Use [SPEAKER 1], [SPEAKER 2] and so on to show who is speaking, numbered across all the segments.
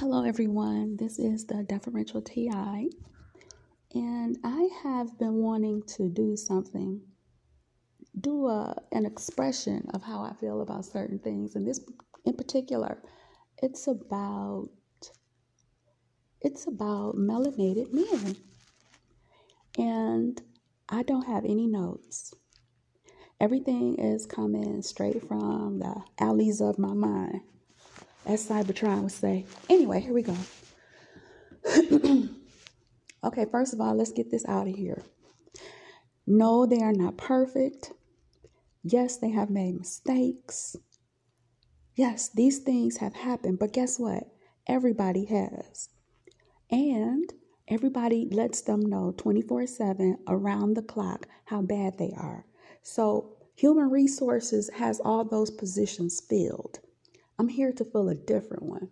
[SPEAKER 1] Hello, everyone. This is the deferential TI, and I have been wanting to do something, do a, an expression of how I feel about certain things. And this, in particular, it's about it's about melanated men, and I don't have any notes. Everything is coming straight from the alleys of my mind as Cybertron would say. Anyway, here we go. okay, first of all, let's get this out of here. No, they are not perfect. Yes, they have made mistakes. Yes, these things have happened, but guess what? Everybody has. And everybody lets them know 24 7 around the clock how bad they are. So, human resources has all those positions filled. I'm here to fill a different one.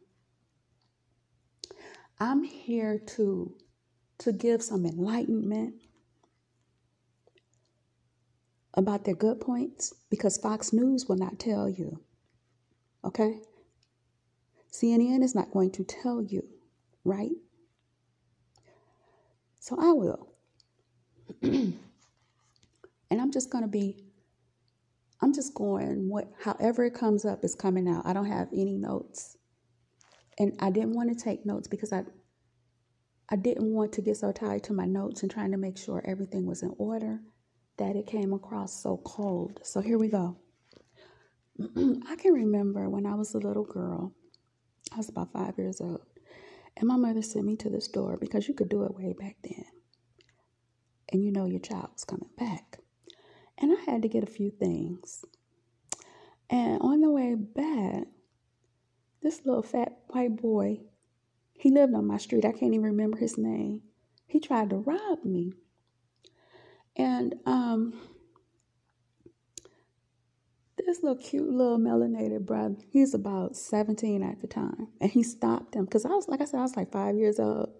[SPEAKER 1] I'm here to to give some enlightenment about their good points because Fox News will not tell you. Okay? CNN is not going to tell you, right? So I will. and I'm just going to be I'm just going what however it comes up is coming out. I don't have any notes. And I didn't want to take notes because I I didn't want to get so tied to my notes and trying to make sure everything was in order that it came across so cold. So here we go. I can remember when I was a little girl, I was about five years old, and my mother sent me to the store because you could do it way back then. And you know your child was coming back and I had to get a few things. And on the way back, this little fat white boy, he lived on my street. I can't even remember his name. He tried to rob me. And um this little cute little melanated brother, he's about 17 at the time. And he stopped him because I was like I said, I was like five years old.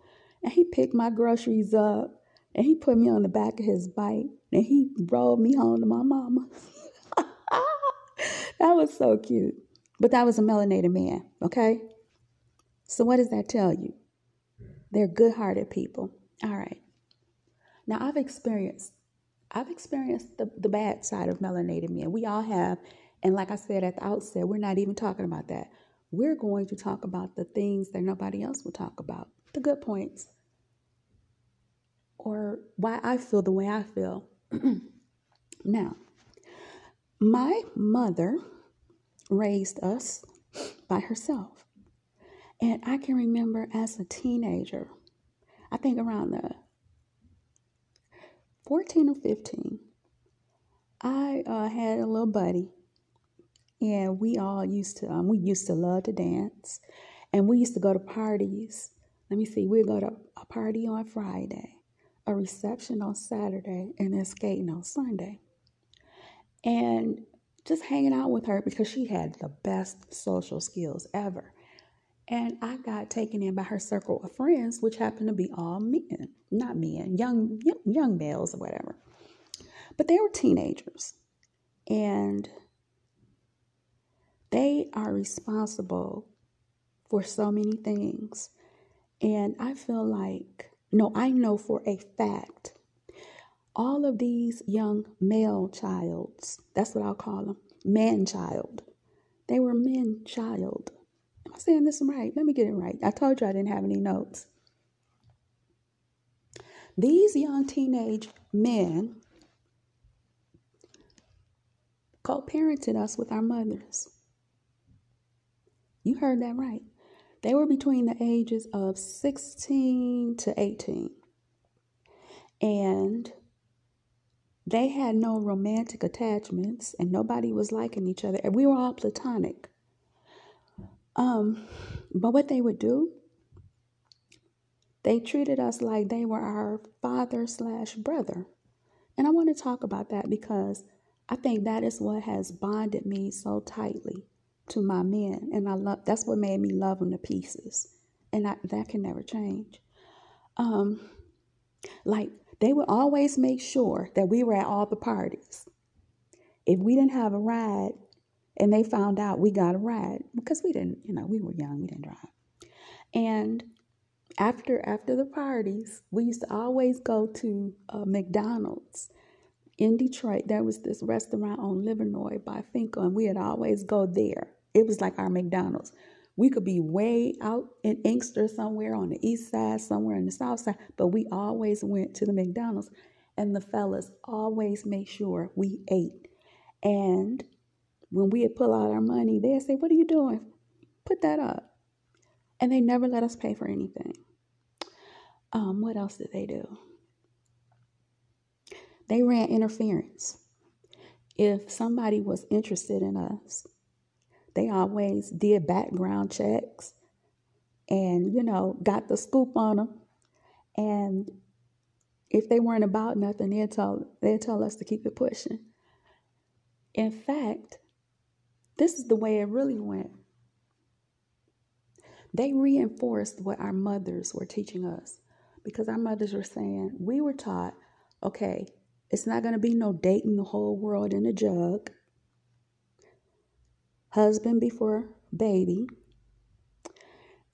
[SPEAKER 1] And he picked my groceries up and he put me on the back of his bike and he rode me home to my mama. that was so cute. But that was a melanated man, okay? So what does that tell you? They're good-hearted people. All right. Now I've experienced I've experienced the, the bad side of melanated men. We all have. And like I said at the outset, we're not even talking about that. We're going to talk about the things that nobody else will talk about. The good points, or why I feel the way I feel. now, my mother raised us by herself. And I can remember as a teenager, I think around the 14 or 15, I uh, had a little buddy, and we all used to um, we used to love to dance, and we used to go to parties. Let me see, we'd go to a party on Friday, a reception on Saturday and then skating on Sunday. And just hanging out with her because she had the best social skills ever. And I got taken in by her circle of friends, which happened to be all men, not men, young, young, young males or whatever. But they were teenagers. And they are responsible for so many things. And I feel like no, I know for a fact all of these young male childs, that's what I'll call them, man child. They were men child. Am I saying this right? Let me get it right. I told you I didn't have any notes. These young teenage men co parented us with our mothers. You heard that right. They were between the ages of 16 to 18. And they had no romantic attachments and nobody was liking each other. We were all platonic. Um, but what they would do, they treated us like they were our father slash brother. And I want to talk about that because I think that is what has bonded me so tightly to my men, and I love that's what made me love them to pieces, and I, that can never change. Um, like they would always make sure that we were at all the parties. If we didn't have a ride, and they found out we got a ride because we didn't, you know, we were young, we didn't drive. And after after the parties, we used to always go to uh, McDonald's in Detroit. There was this restaurant on Livernois by Fenkell, and we'd always go there. It was like our McDonald's. We could be way out in Inkster somewhere on the east side, somewhere in the south side, but we always went to the McDonald's, and the fellas always made sure we ate. And when we would pull out our money, they'd say, What are you doing? Put that up. And they never let us pay for anything. Um, what else did they do? They ran interference. If somebody was interested in us, they always did background checks and, you know, got the scoop on them. And if they weren't about nothing, they'd tell, they'd tell us to keep it pushing. In fact, this is the way it really went. They reinforced what our mothers were teaching us because our mothers were saying, we were taught, okay, it's not going to be no dating the whole world in a jug, husband before baby,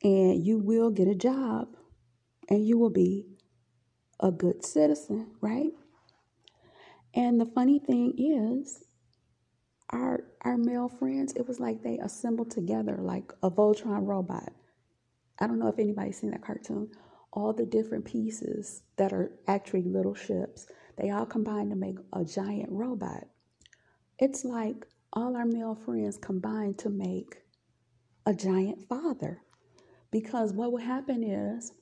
[SPEAKER 1] and you will get a job and you will be a good citizen, right? And the funny thing is, our our male friends, it was like they assembled together like a Voltron robot. I don't know if anybody's seen that cartoon. All the different pieces that are actually little ships, they all combine to make a giant robot. It's like all our male friends combined to make a giant father. Because what would happen is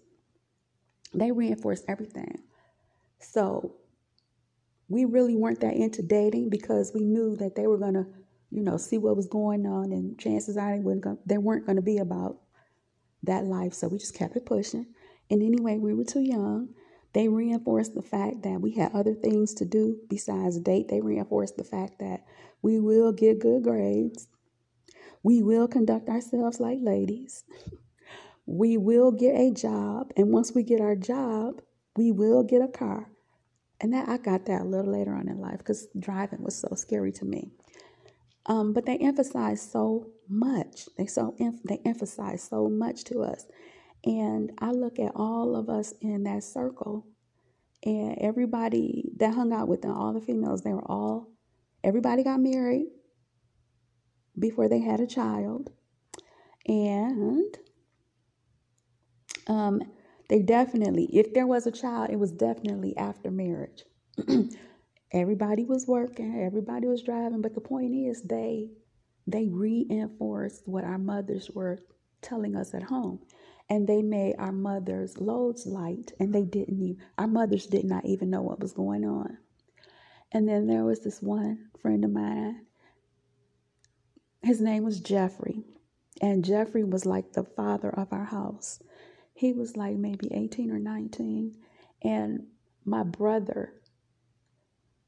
[SPEAKER 1] they reinforce everything. So we really weren't that into dating because we knew that they were going to, you know, see what was going on, and chances are they, wouldn't go, they weren't going to be about that life. So we just kept it pushing. And anyway, we were too young. They reinforced the fact that we had other things to do besides date. They reinforced the fact that we will get good grades. We will conduct ourselves like ladies. We will get a job. And once we get our job, we will get a car. And that I got that a little later on in life because driving was so scary to me. Um, but they emphasize so much. They so they emphasize so much to us. And I look at all of us in that circle, and everybody that hung out with them, all the females, they were all, everybody got married before they had a child, and um, they definitely, if there was a child, it was definitely after marriage. everybody was working, everybody was driving, but the point is they they reinforced what our mothers were telling us at home. And they made our mothers' loads light, and they didn't even, our mothers did not even know what was going on. And then there was this one friend of mine. His name was Jeffrey. And Jeffrey was like the father of our house. He was like maybe 18 or 19. And my brother,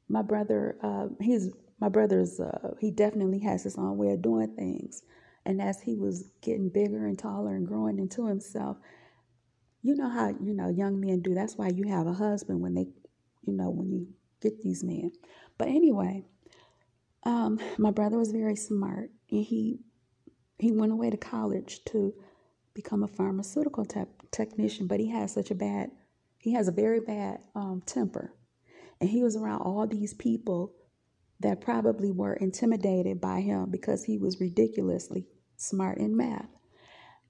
[SPEAKER 1] my brother, uh, he's my brother's, uh, he definitely has his own way of doing things. And as he was getting bigger and taller and growing into himself, you know how, you know, young men do. That's why you have a husband when they, you know, when you get these men. But anyway, um, my brother was very smart and he he went away to college to become a pharmaceutical te- technician, but he has such a bad, he has a very bad um, temper. And he was around all these people that probably were intimidated by him because he was ridiculously smart in math.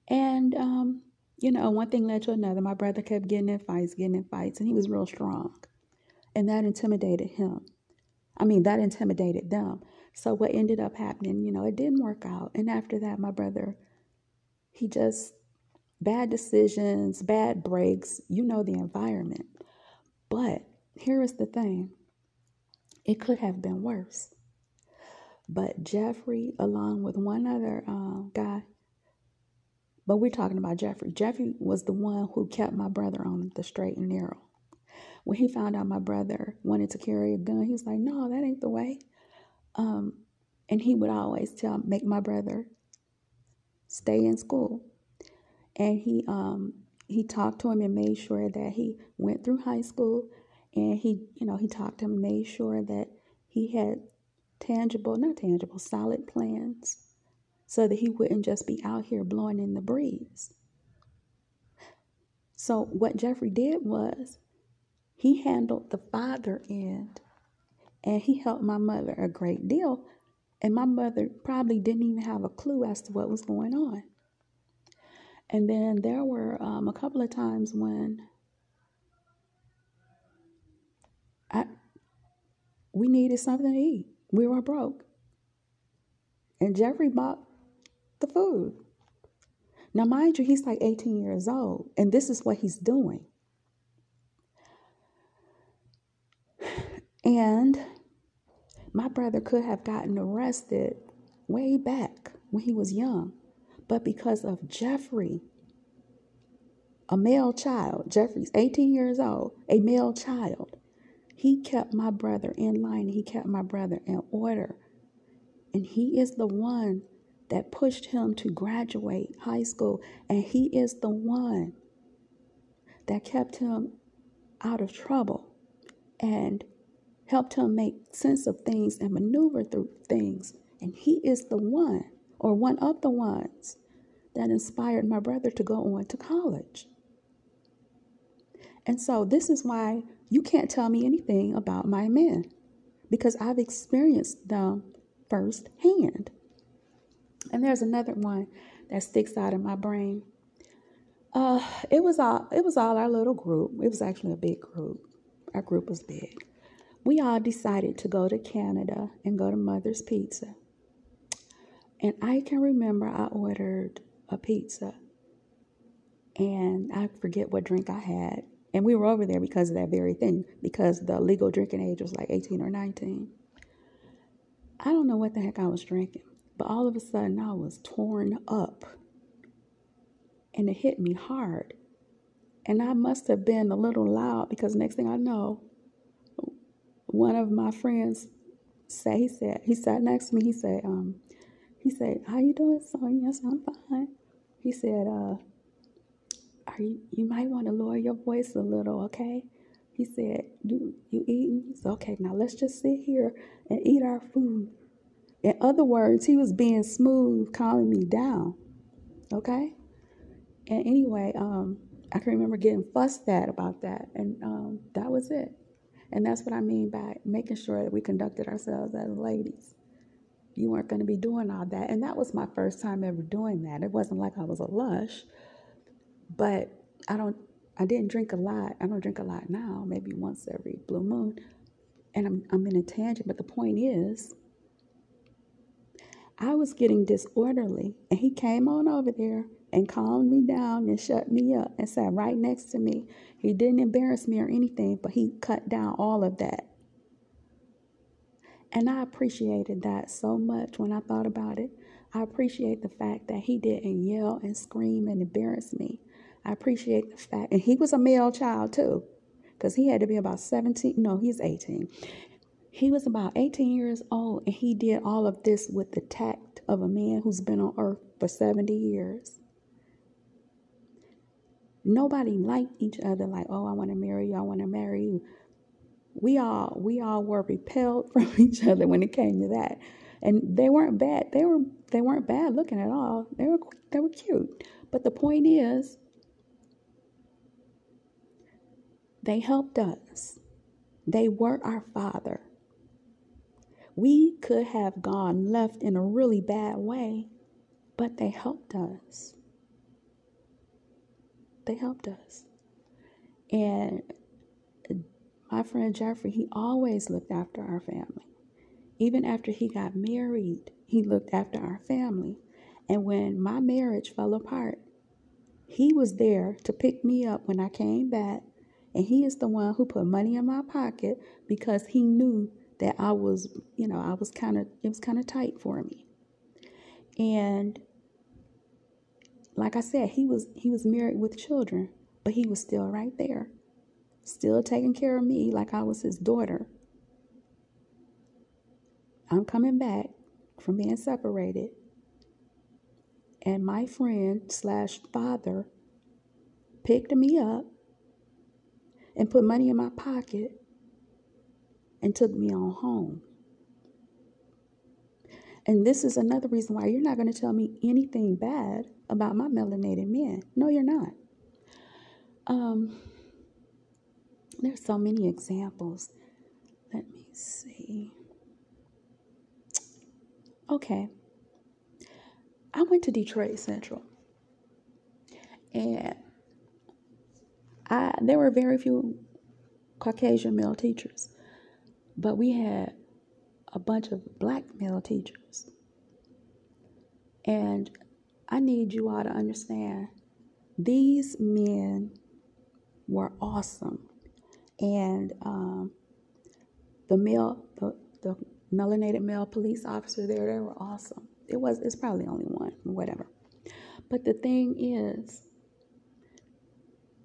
[SPEAKER 1] And, um, you know, one thing led to another. My brother kept getting in fights, getting in fights, and he was real strong. And that intimidated him. I mean, that intimidated them. So what ended up happening, you know, it didn't work out. And after that, my brother, he just bad decisions, bad breaks, you know the environment. But here is the thing it could have been worse. But Jeffrey, along with one other uh, guy, but we're talking about Jeffrey. Jeffrey was the one who kept my brother on the straight and narrow. When he found out my brother wanted to carry a gun, he was like, "No, that ain't the way." Um, and he would always tell, make my brother stay in school and he um he talked to him and made sure that he went through high school and he you know he talked to him made sure that he had tangible not tangible solid plans so that he wouldn't just be out here blowing in the breeze So, what Jeffrey did was he handled the father end and he helped my mother a great deal. And my mother probably didn't even have a clue as to what was going on. And then there were um, a couple of times when I, we needed something to eat. We were broke. And Jeffrey bought the food. Now, mind you, he's like 18 years old, and this is what he's doing. And my brother could have gotten arrested way back when he was young, but because of Jeffrey, a male child, Jeffrey's 18 years old, a male child, he kept my brother in line. He kept my brother in order. And he is the one that pushed him to graduate high school. And he is the one that kept him out of trouble and helped him make sense of things and maneuver through things. And he is the one, or one of the ones, that inspired my brother to go on to college. And so, this is why you can't tell me anything about my men because I've experienced them firsthand. And there's another one that sticks out in my brain. Uh, it was all it was all our little group. It was actually a big group. Our group was big. We all decided to go to Canada and go to Mother's Pizza. And I can remember I ordered a pizza and I forget what drink I had. And we were over there because of that very thing, because the legal drinking age was like 18 or 19. I don't know what the heck I was drinking, but all of a sudden I was torn up. And it hit me hard. And I must have been a little loud because next thing I know, one of my friends said, he said, he sat next to me, he said, um, he said, How you doing, Sonia? I said, I'm fine. He said, uh, are you, you might want to lower your voice a little, okay? He said, You you eating? He said, Okay, now let's just sit here and eat our food. In other words, he was being smooth, calming me down. Okay? And anyway, um, I can remember getting fussed at about that. And um, that was it. And that's what I mean by making sure that we conducted ourselves as ladies. You weren't going to be doing all that. And that was my first time ever doing that. It wasn't like I was a lush. But I don't I didn't drink a lot. I don't drink a lot now, maybe once every blue moon. And I'm I'm in a tangent, but the point is I was getting disorderly and he came on over there and calmed me down and shut me up and sat right next to me. He didn't embarrass me or anything, but he cut down all of that. And I appreciated that so much when I thought about it. I appreciate the fact that he didn't yell and scream and embarrass me. I appreciate the fact, and he was a male child too, because he had to be about 17. No, he's 18. He was about 18 years old, and he did all of this with the tact of a man who's been on earth for 70 years. Nobody liked each other like, oh, I want to marry you, I want to marry you. We all we all were repelled from each other when it came to that. And they weren't bad. They were they weren't bad looking at all. They were they were cute. But the point is, They helped us. They were our Father. We could have gone left in a really bad way, but they helped us. They helped us. And my friend Jeffrey, he always looked after our family. Even after he got married, he looked after our family. And when my marriage fell apart, he was there to pick me up when I came back and he is the one who put money in my pocket because he knew that I was, you know, I was kind of, it was kind of tight for me. And like I said, he was he was married with children, but he was still right there, still taking care of me like I was his daughter. I'm coming back from being separated, and my friend slash father picked me up and put money in my pocket and took me on home. And this is another reason why you're not going to tell me anything bad about my melanated men. No, you're not. Um, there's so many examples. Let me see. Okay. I went to Detroit Central and I there were very few Caucasian male teachers, but we had a bunch of black male teachers. And I need you all to understand these men were awesome. And um, the male, the, the melanated male police officer there, they were awesome. It was, it's probably only one, whatever. But the thing is,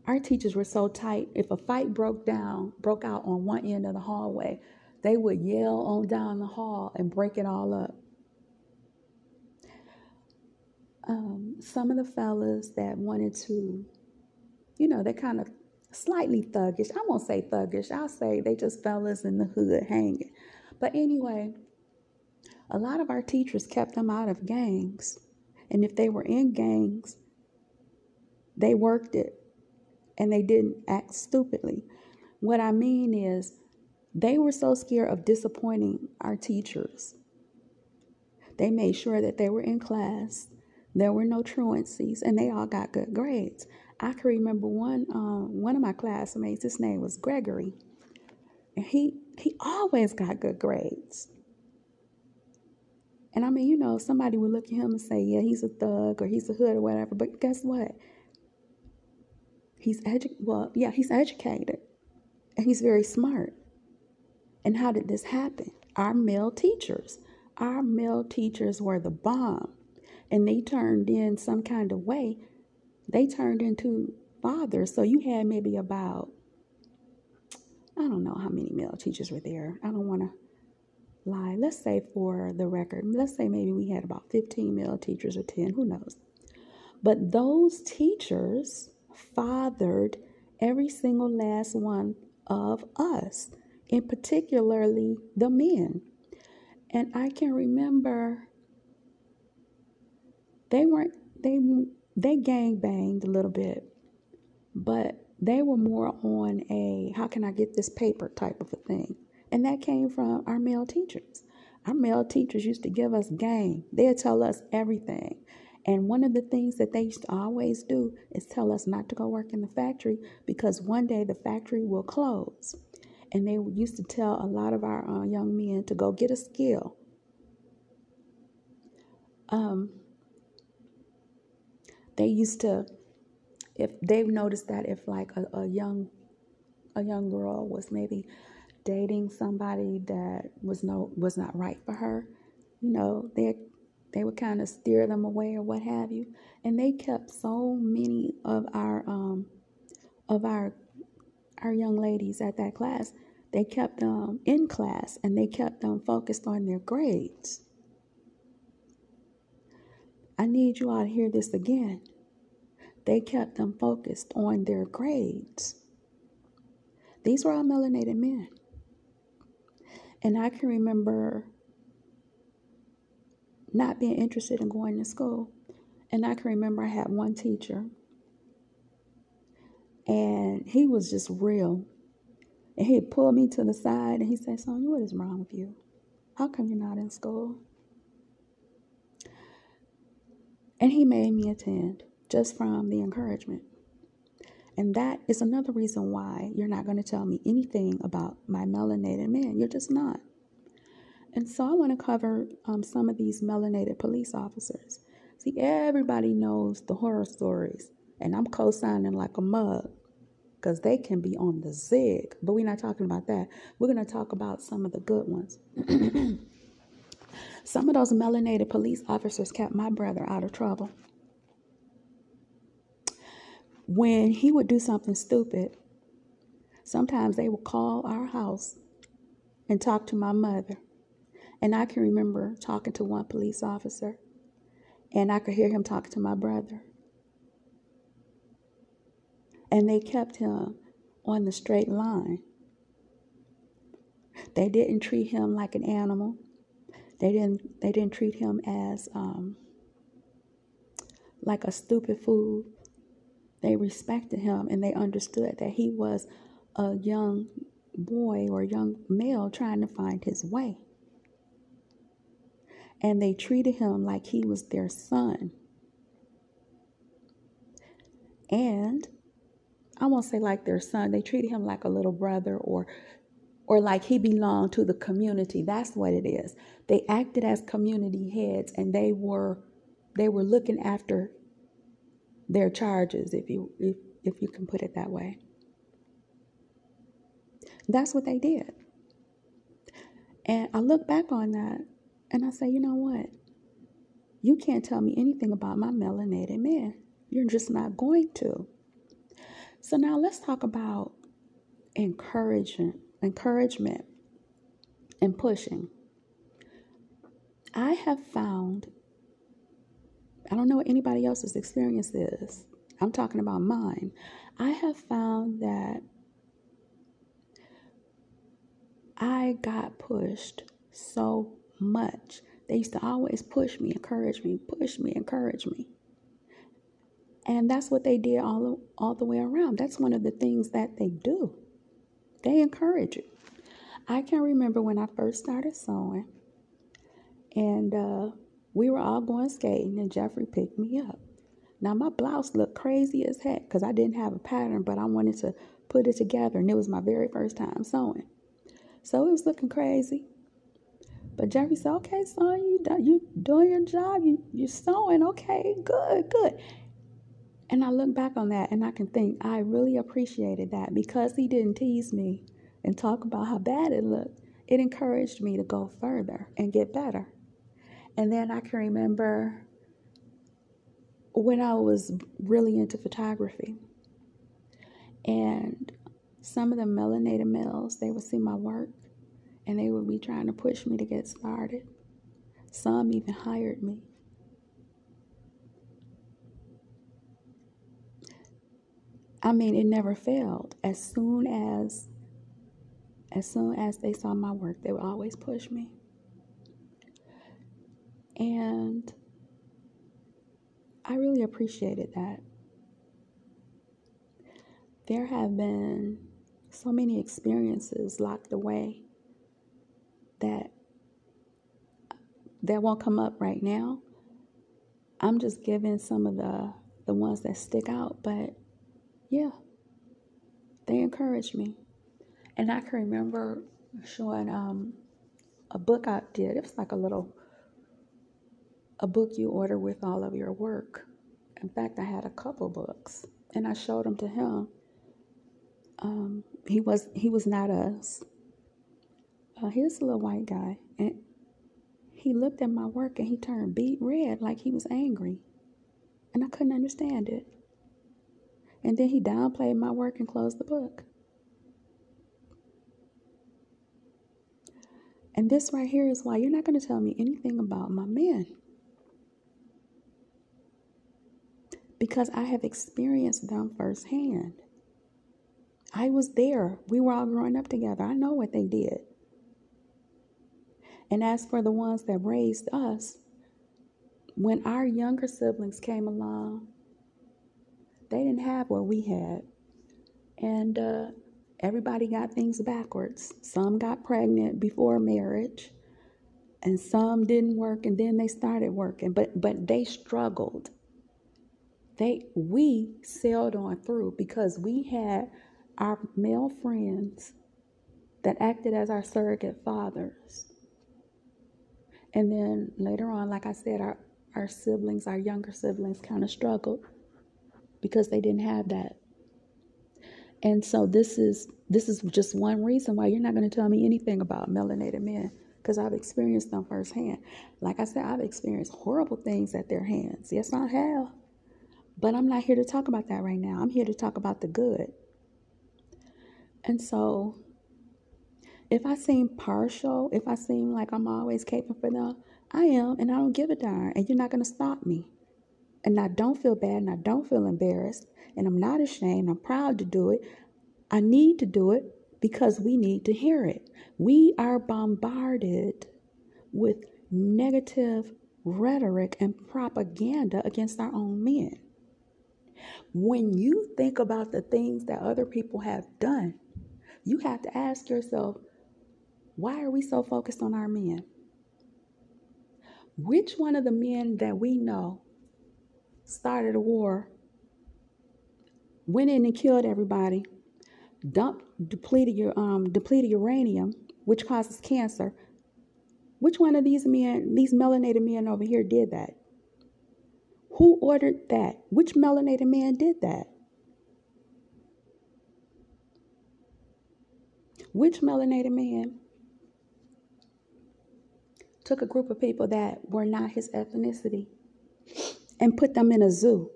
[SPEAKER 1] our teachers were so tight. If a fight broke down, broke out on one end of the hallway, they would yell on down the hall and break it all up. Um, some of the fellas that wanted to, you know, they kind of slightly thuggish. I won't say thuggish. I'll say they just fellas in the hood hanging. But anyway, a lot of our teachers kept them out of gangs. And if they were in gangs, they worked it and they didn't act stupidly. What I mean is, they were so scared of disappointing our teachers. They made sure that they were in class, there were no truancies, and they all got good grades. I can remember one um, one of my classmates. His name was Gregory, and he he always got good grades. And I mean, you know, somebody would look at him and say, "Yeah, he's a thug or he's a hood or whatever." But guess what? He's edu- well, yeah, he's educated, and he's very smart. And how did this happen? Our male teachers, our male teachers were the bomb, and they turned in some kind of way they turned into fathers. So you had maybe about, I don't know how many male teachers were there. I don't want to lie. Let's say for the record, let's say maybe we had about 15 male teachers or 10, who knows. But those teachers fathered every single last one of us, and particularly the men. And I can remember they weren't they they gang banged a little bit, but they were more on a how can I get this paper type of a thing. And that came from our male teachers. Our male teachers used to give us game. They'd tell us everything. And one of the things that they used to always do is tell us not to go work in the factory because one day the factory will close. And they used to tell a lot of our uh, young men to go get a skill. Um, they used to if they've noticed that if like a, a young a young girl was maybe dating somebody that was no was not right for her you know they they would kind of steer them away or what have you and they kept so many of our um of our our young ladies at that class they kept them in class and they kept them focused on their grades i need you all to hear this again they kept them focused on their grades. These were all melanated men. And I can remember not being interested in going to school. And I can remember I had one teacher, and he was just real. And he pulled me to the side and he said, Sonia, what is wrong with you? How come you're not in school? And he made me attend just from the encouragement. And that is another reason why you're not going to tell me anything about my melanated man. You're just not. And so I want to cover um, some of these melanated police officers. See, everybody knows the horror stories, and I'm co signing like a mug because they can be on the zig. But we're not talking about that. We're going to talk about some of the good ones. some of those melanated police officers kept my brother out of trouble when he would do something stupid, sometimes they would call our house and talk to my mother. And I can remember talking to one police officer, and I could hear him talking to my brother. And they kept him on the straight line. They didn't treat him like an animal. They didn't. They didn't treat him as um, like a stupid fool They respected him and they understood that he was a young boy or young male trying to find his way. And they treated him like he was their son. And I won't say like their son, they treated him like a little brother or or like he belonged to the community. That's what it is. They acted as community heads and they were they were looking after their charges if you if, if you can put it that way. That's what they did. And I look back on that and I say, you know what? You can't tell me anything about my melanated man. You're just not going to. So now let's talk about encouragement, encouragement and pushing. I have found, I don't know what anybody else's experience is. I'm talking about mine. I have found that I got pushed so much. They used to always push me, encourage me, push me, encourage me. And that's what they did all, all the way around. That's one of the things that they do. They encourage you. I can remember when I first started sewing, and uh, we were all going skating, and Jeffrey picked me up. Now, my blouse looked crazy as heck because I didn't have a pattern, but I wanted to put it together, and it was my very first time sewing. So it was looking crazy. But Jeffrey said, okay, son, you, you doing your job. You, you're sewing. Okay, good, good. And I look back on that and I can think I really appreciated that because he didn't tease me and talk about how bad it looked. It encouraged me to go further and get better. And then I can remember when I was really into photography and some of the melanated males, they would see my work and they would be trying to push me to get started. Some even hired me. I mean, it never failed. As soon as as soon as they saw my work, they would always push me. And I really appreciated that. There have been so many experiences locked away that that won't come up right now. I'm just giving some of the the ones that stick out, but yeah, they encouraged me. And I can remember showing um, a book I did. It was like a little a book you order with all of your work. In fact, I had a couple books, and I showed them to him um, he was he was not us. Uh, he was a little white guy, and he looked at my work and he turned beet red like he was angry, and I couldn't understand it. And then he downplayed my work and closed the book. And this right here is why you're not going to tell me anything about my men. Because I have experienced them firsthand. I was there. We were all growing up together. I know what they did. And as for the ones that raised us, when our younger siblings came along, they didn't have what we had. And uh, everybody got things backwards. Some got pregnant before marriage, and some didn't work, and then they started working. But but they struggled. They we sailed on through because we had our male friends that acted as our surrogate fathers. And then later on, like I said, our, our siblings, our younger siblings, kind of struggled because they didn't have that. And so this is this is just one reason why you're not going to tell me anything about melanated men because I've experienced them firsthand. Like I said, I've experienced horrible things at their hands. Yes, I have. But I'm not here to talk about that right now. I'm here to talk about the good. And so, if I seem partial, if I seem like I'm always caping for them, I am, and I don't give a darn, and you're not going to stop me. And I don't feel bad, and I don't feel embarrassed, and I'm not ashamed. I'm proud to do it. I need to do it because we need to hear it. We are bombarded with negative rhetoric and propaganda against our own men. When you think about the things that other people have done, you have to ask yourself, why are we so focused on our men? Which one of the men that we know started a war, went in and killed everybody, dumped depleted your um depleted uranium, which causes cancer? Which one of these men, these melanated men over here did that? Who ordered that? Which melanated man did that? Which melanated man took a group of people that were not his ethnicity and put them in a zoo?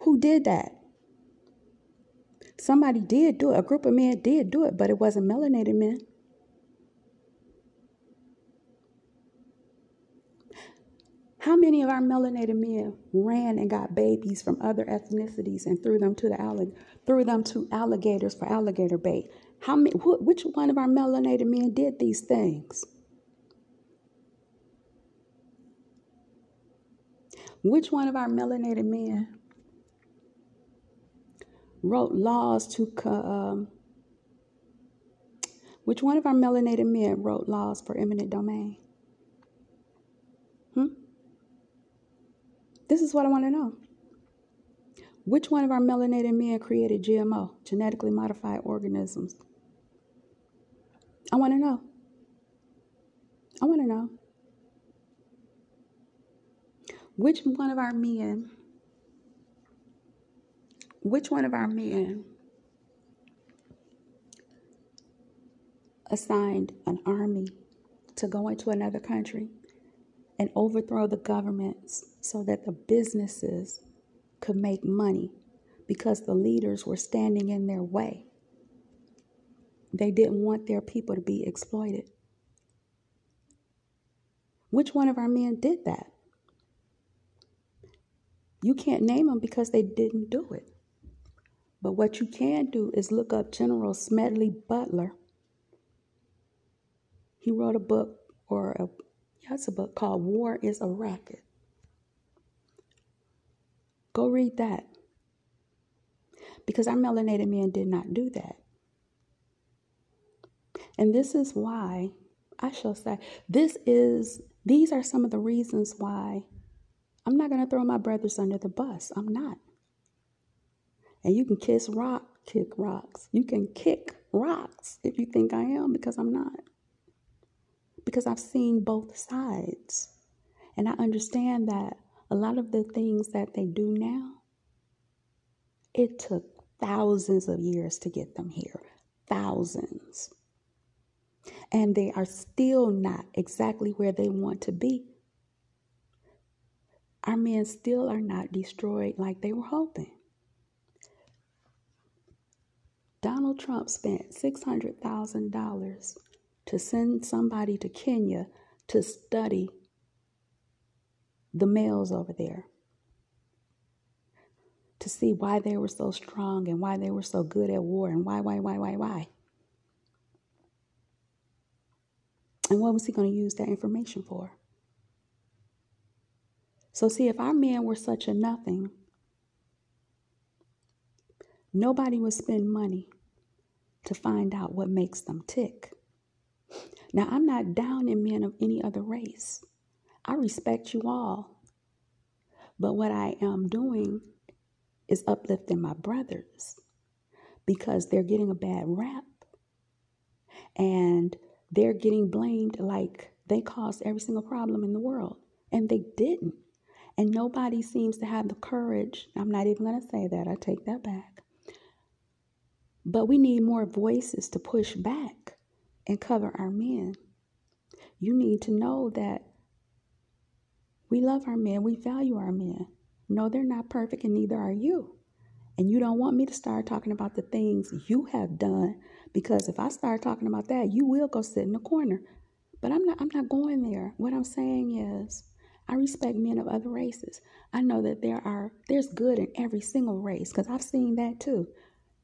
[SPEAKER 1] Who did that? Somebody did do it. A group of men did do it, but it wasn't melanated men. How many of our melanated men ran and got babies from other ethnicities and threw them to the allig- threw them to alligators for alligator bait? How many? Wh- which one of our melanated men did these things? Which one of our melanated men wrote laws to? Um, which one of our melanated men wrote laws for eminent domain? Hmm? This is what I want to know. Which one of our melanated men created GMO, genetically modified organisms? I want to know. I want to know. Which one of our men, which one of our men assigned an army to go into another country and overthrow the governments so that the businesses could make money because the leaders were standing in their way. They didn't want their people to be exploited. Which one of our men did that? You can't name them because they didn't do it. But what you can do is look up General Smedley Butler. He wrote a book or a it's a book called War is a Racket. Go read that. Because our melanated men did not do that. And this is why, I shall say, this is, these are some of the reasons why I'm not going to throw my brothers under the bus. I'm not. And you can kiss rock, kick rocks. You can kick rocks if you think I am, because I'm not because I've seen both sides. And I understand that a lot of the things that they do now, it took thousands of years to get them here. Thousands. And they are still not exactly where they want to be. Our men still are not destroyed like they were hoping. Donald Trump spent $600,000 to send somebody to Kenya to study the males over there, to see why they were so strong and why they were so good at war and why, why, why, why, why. And what was he going to use that information for? So, see, if our men were such a nothing, nobody would spend money to find out what makes them tick. Now, I'm not down in men of any other race. I respect you all. But what I am doing is uplifting my brothers because they're getting a bad rap and they're getting blamed like they caused every single problem in the world. And they didn't. And nobody seems to have the courage. I'm not even going to say that. I take that back. But we need more voices to push back and cover our men. You need to know that we love our men, we value our men. No, they're not perfect, and neither are you. And you don't want me to start talking about the things you have done because if I start talking about that, you will go sit in the corner. But I'm not I'm not going there. What I'm saying is I respect men of other races. I know that there are there's good in every single race because I've seen that too.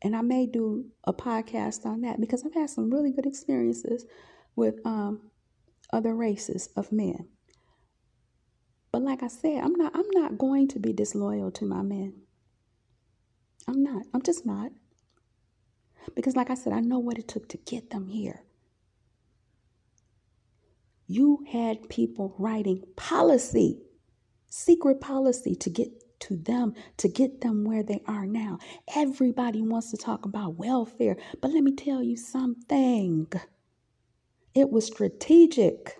[SPEAKER 1] And I may do a podcast on that because I've had some really good experiences with um, other races of men. But like I said, I'm not I'm not going to be disloyal to my men. I'm not. I'm just not. Because like I said, I know what it took to get them here. You had people writing policy, secret policy to get to them, to get them where they are now. Everybody wants to talk about welfare, but let me tell you something. It was strategic.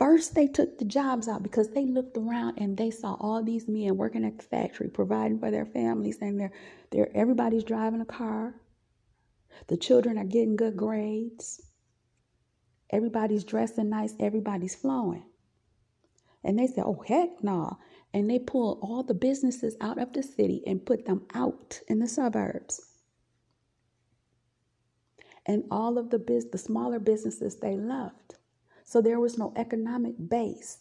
[SPEAKER 1] First, they took the jobs out because they looked around and they saw all these men working at the factory, providing for their families, and they're, everybody's driving a car. The children are getting good grades. Everybody's dressing nice. Everybody's flowing. And they said, "Oh heck no!" Nah. And they pulled all the businesses out of the city and put them out in the suburbs. And all of the biz- the smaller businesses they left. So there was no economic base.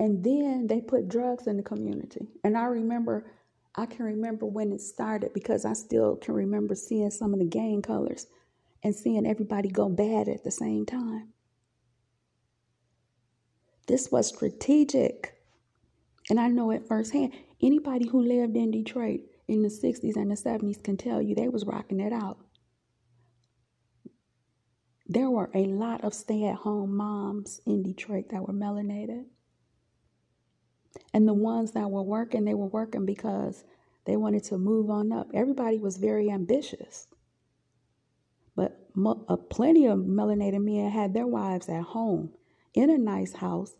[SPEAKER 1] And then they put drugs in the community. And I remember, I can remember when it started because I still can remember seeing some of the gang colors and seeing everybody go bad at the same time. This was strategic. And I know it firsthand. Anybody who lived in Detroit in the 60s and the 70s can tell you they was rocking it out there were a lot of stay at home moms in Detroit that were melanated. And the ones that were working, they were working because they wanted to move on up. Everybody was very ambitious. But uh, plenty of melanated men had their wives at home in a nice house,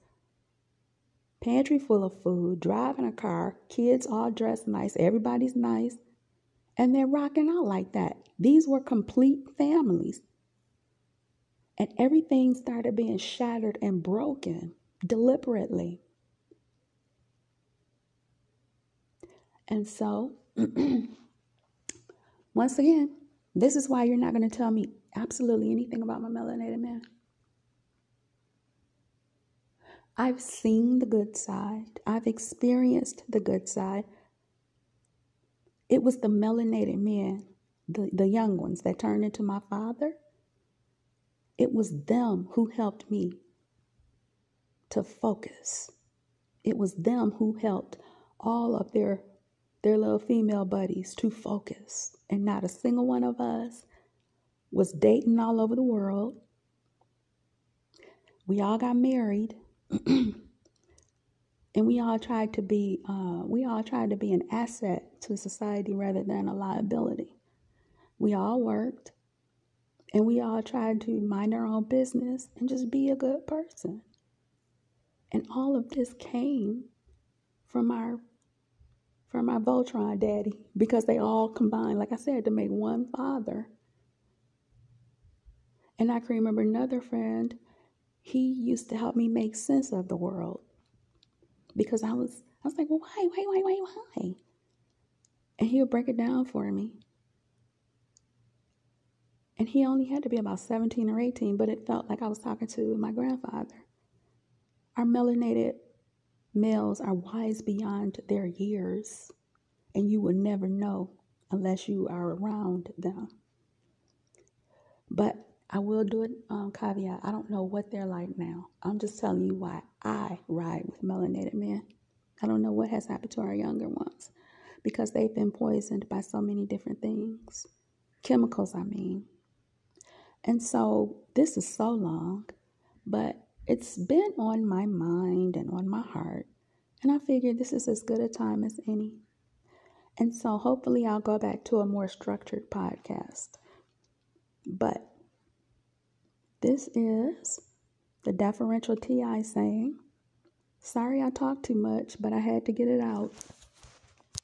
[SPEAKER 1] pantry full of food, driving a car, kids all dressed nice, everybody's nice, and they're rocking out like that. These were complete families. And everything started being shattered and broken deliberately. And so, once again, this is why you're not going to tell me absolutely anything about my melanated man. I've seen the good side, I've experienced the good side. It was the melanated men, the, the young ones, that turned into my father it was them who helped me to focus. It was them who helped all of their their little female buddies to focus. And not a single one of us was dating all over the world. We all got married. and we all tried to be uh, we all tried to be an asset to society rather than a liability. We all worked. And we all tried to mind our own business and just be a good person. And all of this came from our from our Voltron daddy because they all combined, like I said, to make one father. And I can remember another friend, he used to help me make sense of the world. Because I was I was like, well, why, why, why, why, why? And he would break it down for me. And he only had to be about 17 or 18, but it felt like I was talking to my grandfather. Our melanated males are wise beyond their years, and you will never know unless you are around them. But I will do it um, caveat. I don't know what they're like now. I'm just telling you why I ride with melanated men. I don't know what has happened to our younger ones because they've been poisoned by so many different things. Chemicals, I mean. And so this is so long, but it's been on my mind and on my heart. And I figured this is as good a time as any. And so hopefully I'll go back to a more structured podcast. But this is the deferential TI saying, Sorry I talked too much, but I had to get it out.